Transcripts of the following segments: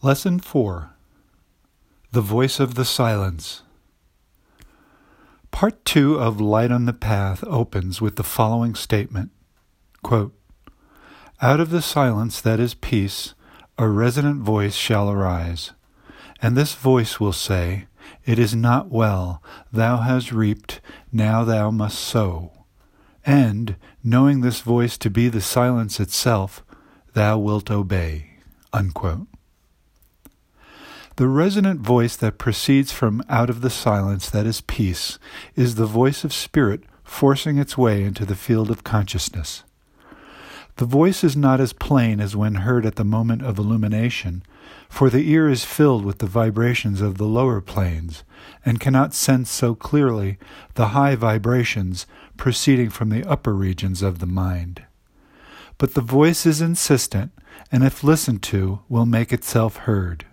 Lesson 4 The Voice of the Silence. Part 2 of Light on the Path opens with the following statement quote, Out of the silence that is peace, a resonant voice shall arise, and this voice will say, It is not well, thou hast reaped, now thou must sow. And, knowing this voice to be the silence itself, thou wilt obey. Unquote. The resonant voice that proceeds from out of the silence that is peace is the voice of spirit forcing its way into the field of consciousness. The voice is not as plain as when heard at the moment of illumination, for the ear is filled with the vibrations of the lower planes, and cannot sense so clearly the high vibrations proceeding from the upper regions of the mind. But the voice is insistent, and if listened to, will make itself heard.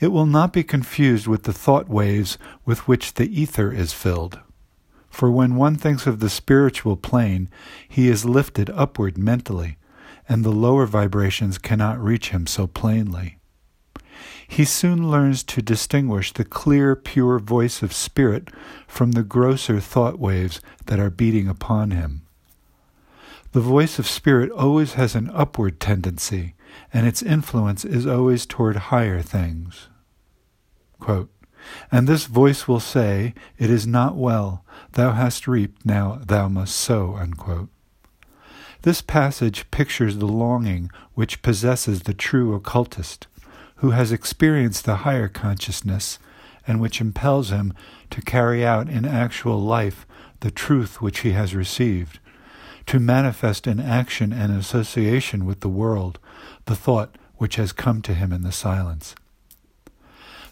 It will not be confused with the thought waves with which the ether is filled. For when one thinks of the spiritual plane, he is lifted upward mentally, and the lower vibrations cannot reach him so plainly. He soon learns to distinguish the clear, pure voice of spirit from the grosser thought waves that are beating upon him. The voice of spirit always has an upward tendency, and its influence is always toward higher things. Quote, and this voice will say, It is not well, thou hast reaped, now thou must sow. Unquote. This passage pictures the longing which possesses the true occultist, who has experienced the higher consciousness, and which impels him to carry out in actual life the truth which he has received, to manifest in action and association with the world the thought which has come to him in the silence.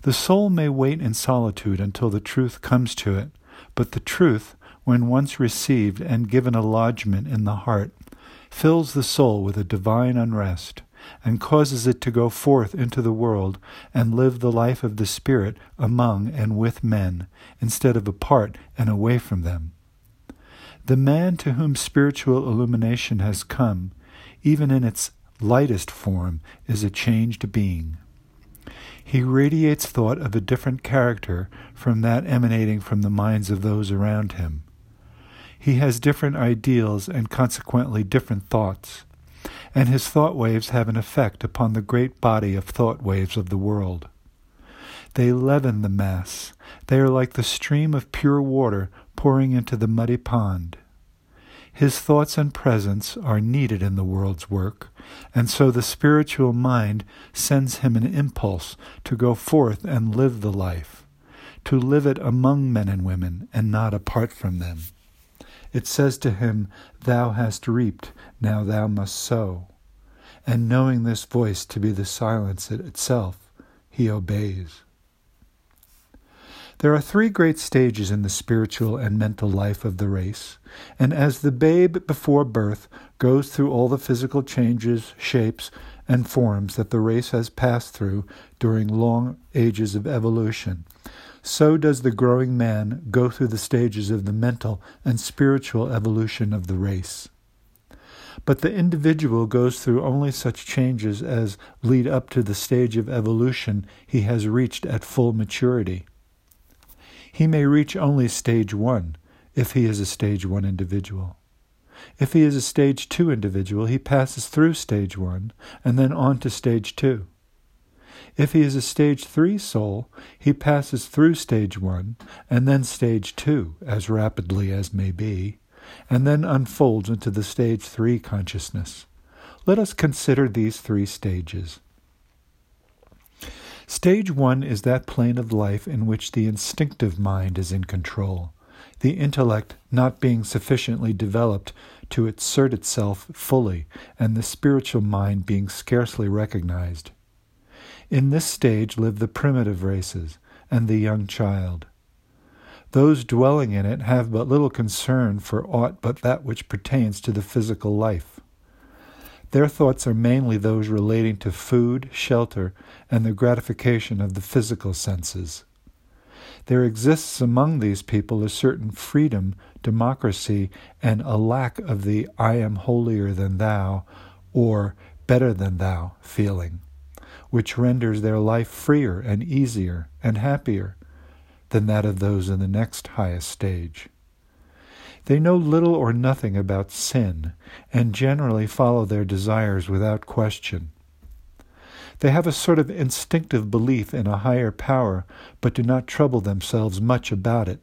The soul may wait in solitude until the truth comes to it, but the truth, when once received and given a lodgment in the heart, fills the soul with a divine unrest, and causes it to go forth into the world and live the life of the Spirit among and with men, instead of apart and away from them. The man to whom spiritual illumination has come, even in its lightest form, is a changed being. He radiates thought of a different character from that emanating from the minds of those around him. He has different ideals and consequently different thoughts, and his thought waves have an effect upon the great body of thought waves of the world. They leaven the mass. They are like the stream of pure water pouring into the muddy pond. His thoughts and presence are needed in the world's work, and so the spiritual mind sends him an impulse to go forth and live the life, to live it among men and women and not apart from them. It says to him, Thou hast reaped, now thou must sow. And knowing this voice to be the silence itself, he obeys. There are three great stages in the spiritual and mental life of the race, and as the babe before birth goes through all the physical changes, shapes, and forms that the race has passed through during long ages of evolution, so does the growing man go through the stages of the mental and spiritual evolution of the race. But the individual goes through only such changes as lead up to the stage of evolution he has reached at full maturity. He may reach only stage one if he is a stage one individual. If he is a stage two individual, he passes through stage one and then on to stage two. If he is a stage three soul, he passes through stage one and then stage two as rapidly as may be, and then unfolds into the stage three consciousness. Let us consider these three stages. Stage one is that plane of life in which the instinctive mind is in control, the intellect not being sufficiently developed to assert itself fully, and the spiritual mind being scarcely recognized. In this stage live the primitive races and the young child. Those dwelling in it have but little concern for aught but that which pertains to the physical life. Their thoughts are mainly those relating to food, shelter, and the gratification of the physical senses. There exists among these people a certain freedom, democracy, and a lack of the I am holier than thou or better than thou feeling, which renders their life freer and easier and happier than that of those in the next highest stage. They know little or nothing about sin and generally follow their desires without question. They have a sort of instinctive belief in a higher power, but do not trouble themselves much about it,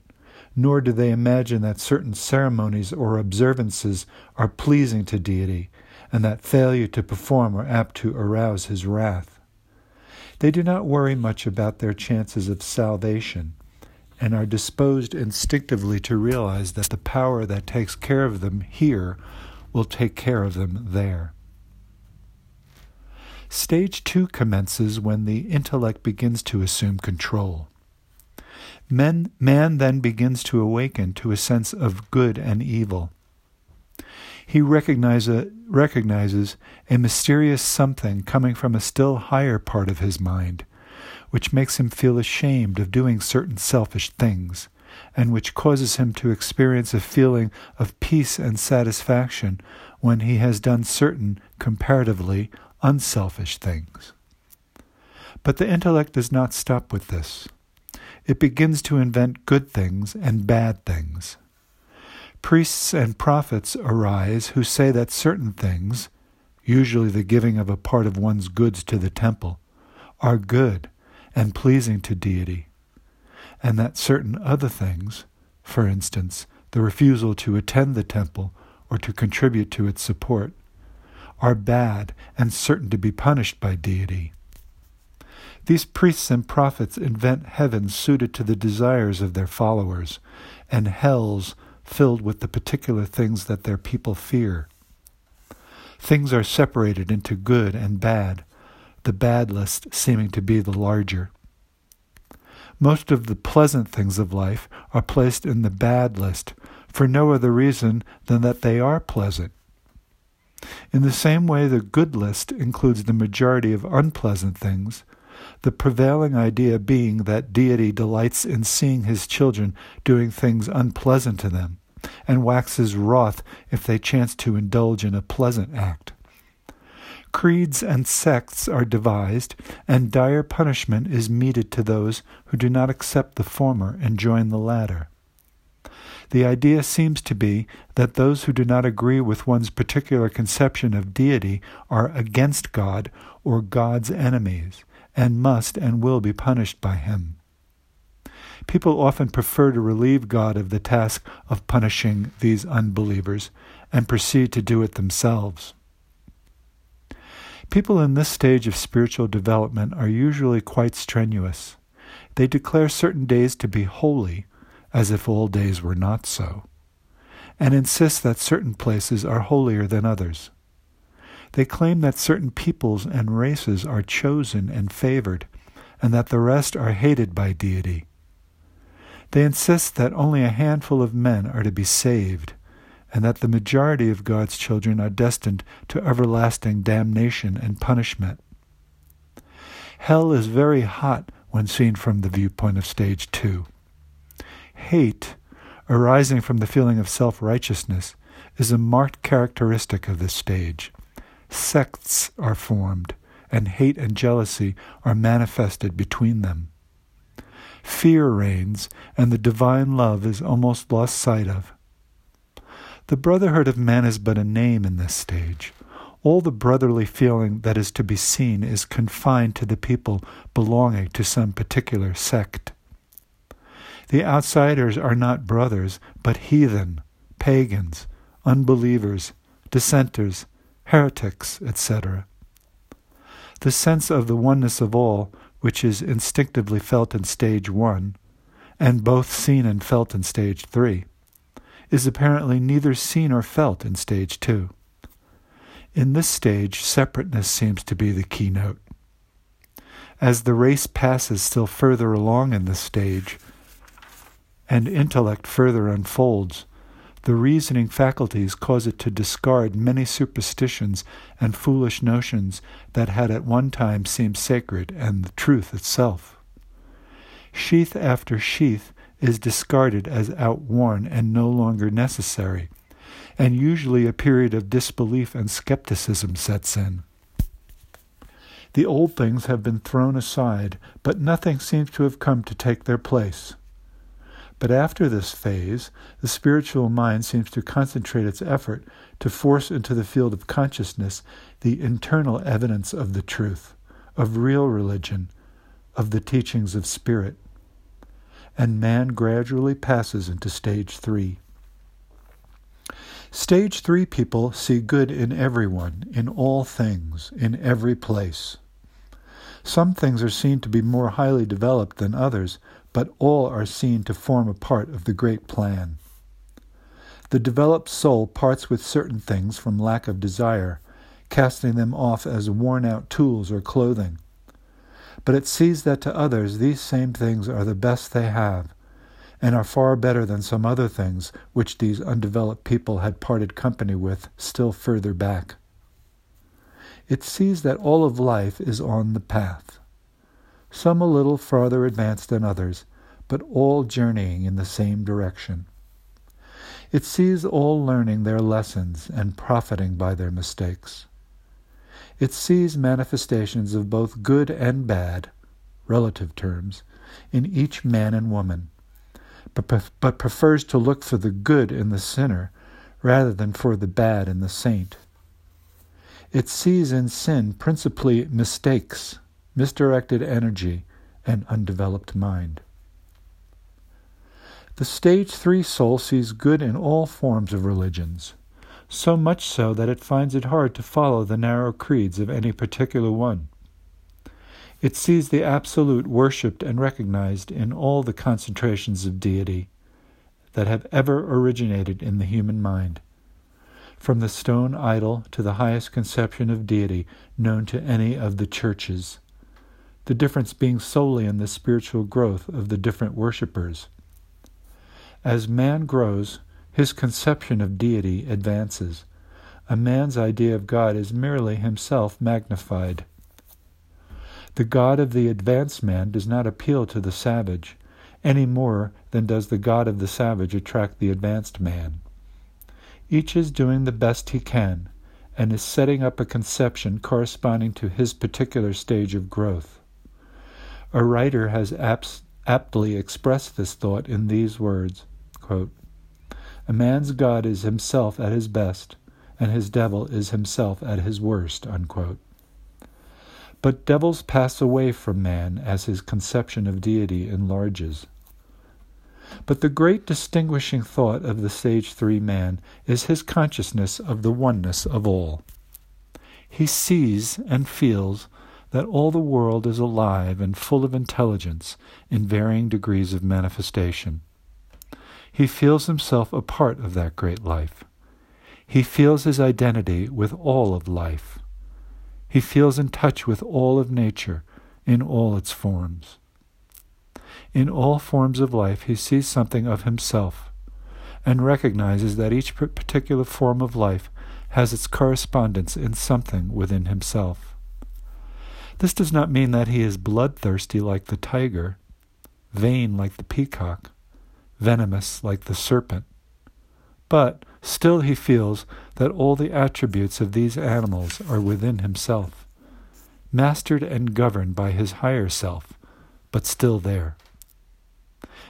nor do they imagine that certain ceremonies or observances are pleasing to deity, and that failure to perform are apt to arouse his wrath. They do not worry much about their chances of salvation, and are disposed instinctively to realize that the power that takes care of them here will take care of them there. Stage two commences when the intellect begins to assume control. Men, man then begins to awaken to a sense of good and evil. He recognizes, recognizes a mysterious something coming from a still higher part of his mind, which makes him feel ashamed of doing certain selfish things, and which causes him to experience a feeling of peace and satisfaction when he has done certain, comparatively, unselfish things. But the intellect does not stop with this. It begins to invent good things and bad things. Priests and prophets arise who say that certain things, usually the giving of a part of one's goods to the temple, are good and pleasing to deity, and that certain other things, for instance, the refusal to attend the temple or to contribute to its support, are bad and certain to be punished by deity. These priests and prophets invent heavens suited to the desires of their followers, and hells filled with the particular things that their people fear. Things are separated into good and bad, the bad list seeming to be the larger. Most of the pleasant things of life are placed in the bad list for no other reason than that they are pleasant. In the same way, the good list includes the majority of unpleasant things, the prevailing idea being that deity delights in seeing his children doing things unpleasant to them, and waxes wroth if they chance to indulge in a pleasant act. Creeds and sects are devised, and dire punishment is meted to those who do not accept the former and join the latter. The idea seems to be that those who do not agree with one's particular conception of deity are against God or God's enemies, and must and will be punished by him. People often prefer to relieve God of the task of punishing these unbelievers and proceed to do it themselves. People in this stage of spiritual development are usually quite strenuous. They declare certain days to be holy as if all days were not so, and insist that certain places are holier than others. They claim that certain peoples and races are chosen and favored, and that the rest are hated by deity. They insist that only a handful of men are to be saved, and that the majority of God's children are destined to everlasting damnation and punishment. Hell is very hot when seen from the viewpoint of stage two. Hate, arising from the feeling of self righteousness, is a marked characteristic of this stage. Sects are formed, and hate and jealousy are manifested between them. Fear reigns, and the divine love is almost lost sight of. The brotherhood of man is but a name in this stage. All the brotherly feeling that is to be seen is confined to the people belonging to some particular sect. The outsiders are not brothers, but heathen, pagans, unbelievers, dissenters, heretics, etc. The sense of the oneness of all, which is instinctively felt in stage one, and both seen and felt in stage three, is apparently neither seen or felt in stage two. In this stage, separateness seems to be the keynote. As the race passes still further along in this stage, and intellect further unfolds, the reasoning faculties cause it to discard many superstitions and foolish notions that had at one time seemed sacred and the truth itself. Sheath after sheath is discarded as outworn and no longer necessary, and usually a period of disbelief and skepticism sets in. The old things have been thrown aside, but nothing seems to have come to take their place. But after this phase, the spiritual mind seems to concentrate its effort to force into the field of consciousness the internal evidence of the truth, of real religion, of the teachings of spirit. And man gradually passes into stage three. Stage three people see good in everyone, in all things, in every place. Some things are seen to be more highly developed than others, but all are seen to form a part of the great plan. The developed soul parts with certain things from lack of desire, casting them off as worn out tools or clothing. But it sees that to others these same things are the best they have, and are far better than some other things which these undeveloped people had parted company with still further back. It sees that all of life is on the path some a little farther advanced than others, but all journeying in the same direction. It sees all learning their lessons and profiting by their mistakes. It sees manifestations of both good and bad, relative terms, in each man and woman, but, but prefers to look for the good in the sinner rather than for the bad in the saint. It sees in sin principally mistakes misdirected energy, and undeveloped mind. The stage three soul sees good in all forms of religions, so much so that it finds it hard to follow the narrow creeds of any particular one. It sees the Absolute worshipped and recognized in all the concentrations of deity that have ever originated in the human mind, from the stone idol to the highest conception of deity known to any of the churches the difference being solely in the spiritual growth of the different worshippers. As man grows, his conception of deity advances. A man's idea of God is merely himself magnified. The God of the advanced man does not appeal to the savage, any more than does the God of the savage attract the advanced man. Each is doing the best he can, and is setting up a conception corresponding to his particular stage of growth. A writer has aptly expressed this thought in these words quote, A man's God is himself at his best, and his devil is himself at his worst. Unquote. But devils pass away from man as his conception of deity enlarges. But the great distinguishing thought of the stage three man is his consciousness of the oneness of all. He sees and feels that all the world is alive and full of intelligence in varying degrees of manifestation. He feels himself a part of that great life. He feels his identity with all of life. He feels in touch with all of nature in all its forms. In all forms of life, he sees something of himself and recognizes that each particular form of life has its correspondence in something within himself. This does not mean that he is bloodthirsty like the tiger, vain like the peacock, venomous like the serpent. But still he feels that all the attributes of these animals are within himself, mastered and governed by his higher self, but still there.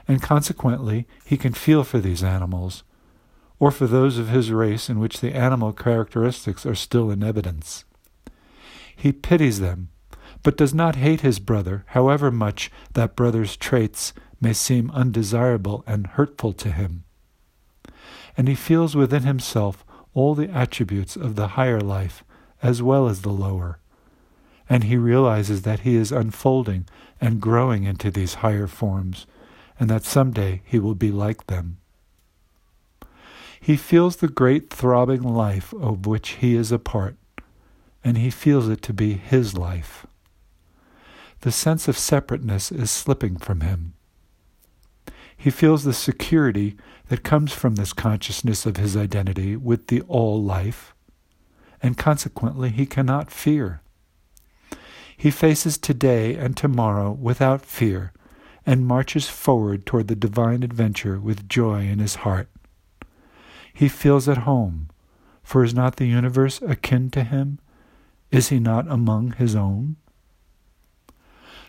And consequently, he can feel for these animals, or for those of his race in which the animal characteristics are still in evidence. He pities them but does not hate his brother, however much that brother's traits may seem undesirable and hurtful to him. And he feels within himself all the attributes of the higher life as well as the lower. And he realizes that he is unfolding and growing into these higher forms, and that someday he will be like them. He feels the great throbbing life of which he is a part, and he feels it to be his life the sense of separateness is slipping from him. He feels the security that comes from this consciousness of his identity with the all life, and consequently he cannot fear. He faces today and tomorrow without fear and marches forward toward the divine adventure with joy in his heart. He feels at home, for is not the universe akin to him? Is he not among his own?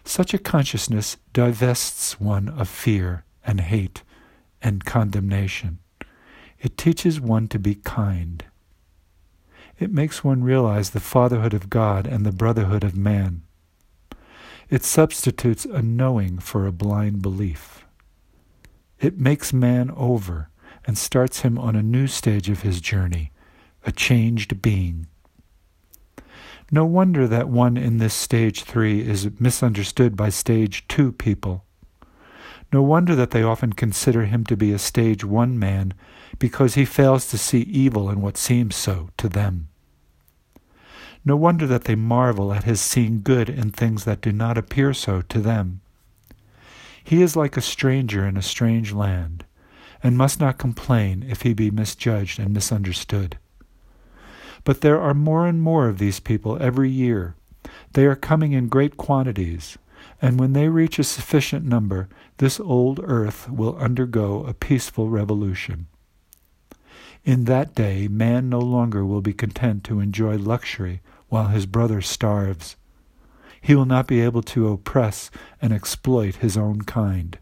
Such a consciousness divests one of fear and hate and condemnation. It teaches one to be kind. It makes one realize the fatherhood of God and the brotherhood of man. It substitutes a knowing for a blind belief. It makes man over and starts him on a new stage of his journey, a changed being. No wonder that one in this stage three is misunderstood by stage two people. No wonder that they often consider him to be a stage one man because he fails to see evil in what seems so to them. No wonder that they marvel at his seeing good in things that do not appear so to them. He is like a stranger in a strange land, and must not complain if he be misjudged and misunderstood. But there are more and more of these people every year. They are coming in great quantities, and when they reach a sufficient number, this old earth will undergo a peaceful revolution. In that day, man no longer will be content to enjoy luxury while his brother starves. He will not be able to oppress and exploit his own kind.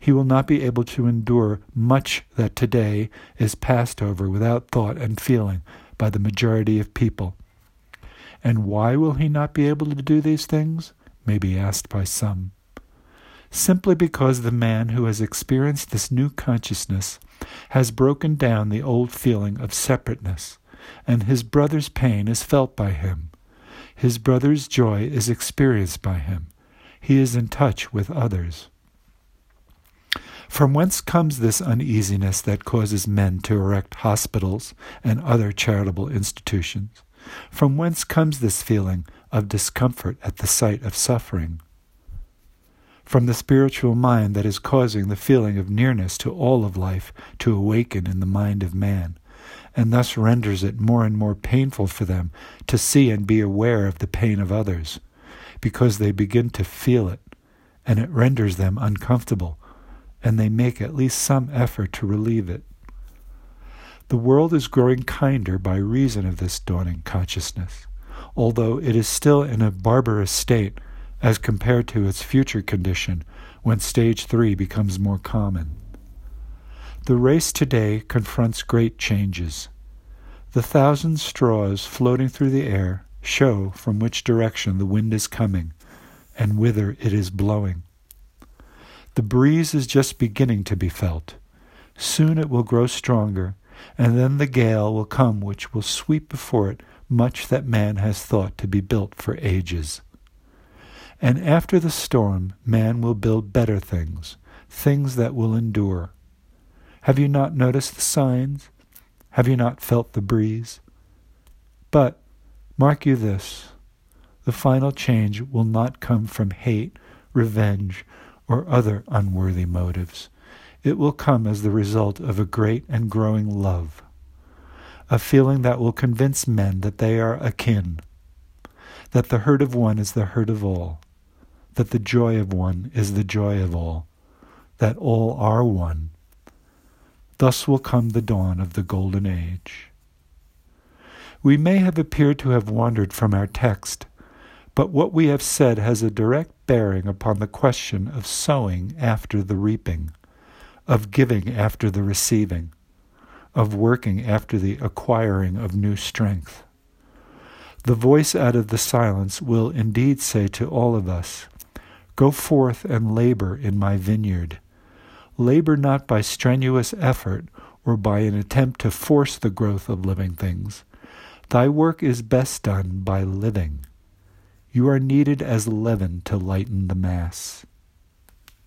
He will not be able to endure much that today is passed over without thought and feeling by the majority of people. And why will he not be able to do these things? May be asked by some. Simply because the man who has experienced this new consciousness has broken down the old feeling of separateness, and his brother's pain is felt by him. His brother's joy is experienced by him. He is in touch with others. From whence comes this uneasiness that causes men to erect hospitals and other charitable institutions? From whence comes this feeling of discomfort at the sight of suffering? From the spiritual mind that is causing the feeling of nearness to all of life to awaken in the mind of man, and thus renders it more and more painful for them to see and be aware of the pain of others, because they begin to feel it, and it renders them uncomfortable and they make at least some effort to relieve it. The world is growing kinder by reason of this dawning consciousness, although it is still in a barbarous state as compared to its future condition when stage three becomes more common. The race today confronts great changes. The thousand straws floating through the air show from which direction the wind is coming and whither it is blowing. The breeze is just beginning to be felt. Soon it will grow stronger, and then the gale will come which will sweep before it much that man has thought to be built for ages. And after the storm, man will build better things, things that will endure. Have you not noticed the signs? Have you not felt the breeze? But mark you this the final change will not come from hate, revenge, or other unworthy motives. It will come as the result of a great and growing love, a feeling that will convince men that they are akin, that the hurt of one is the hurt of all, that the joy of one is the joy of all, that all are one. Thus will come the dawn of the golden age. We may have appeared to have wandered from our text, but what we have said has a direct bearing upon the question of sowing after the reaping, of giving after the receiving, of working after the acquiring of new strength. The voice out of the silence will indeed say to all of us, Go forth and labor in my vineyard. Labor not by strenuous effort or by an attempt to force the growth of living things. Thy work is best done by living. You are needed as leaven to lighten the mass.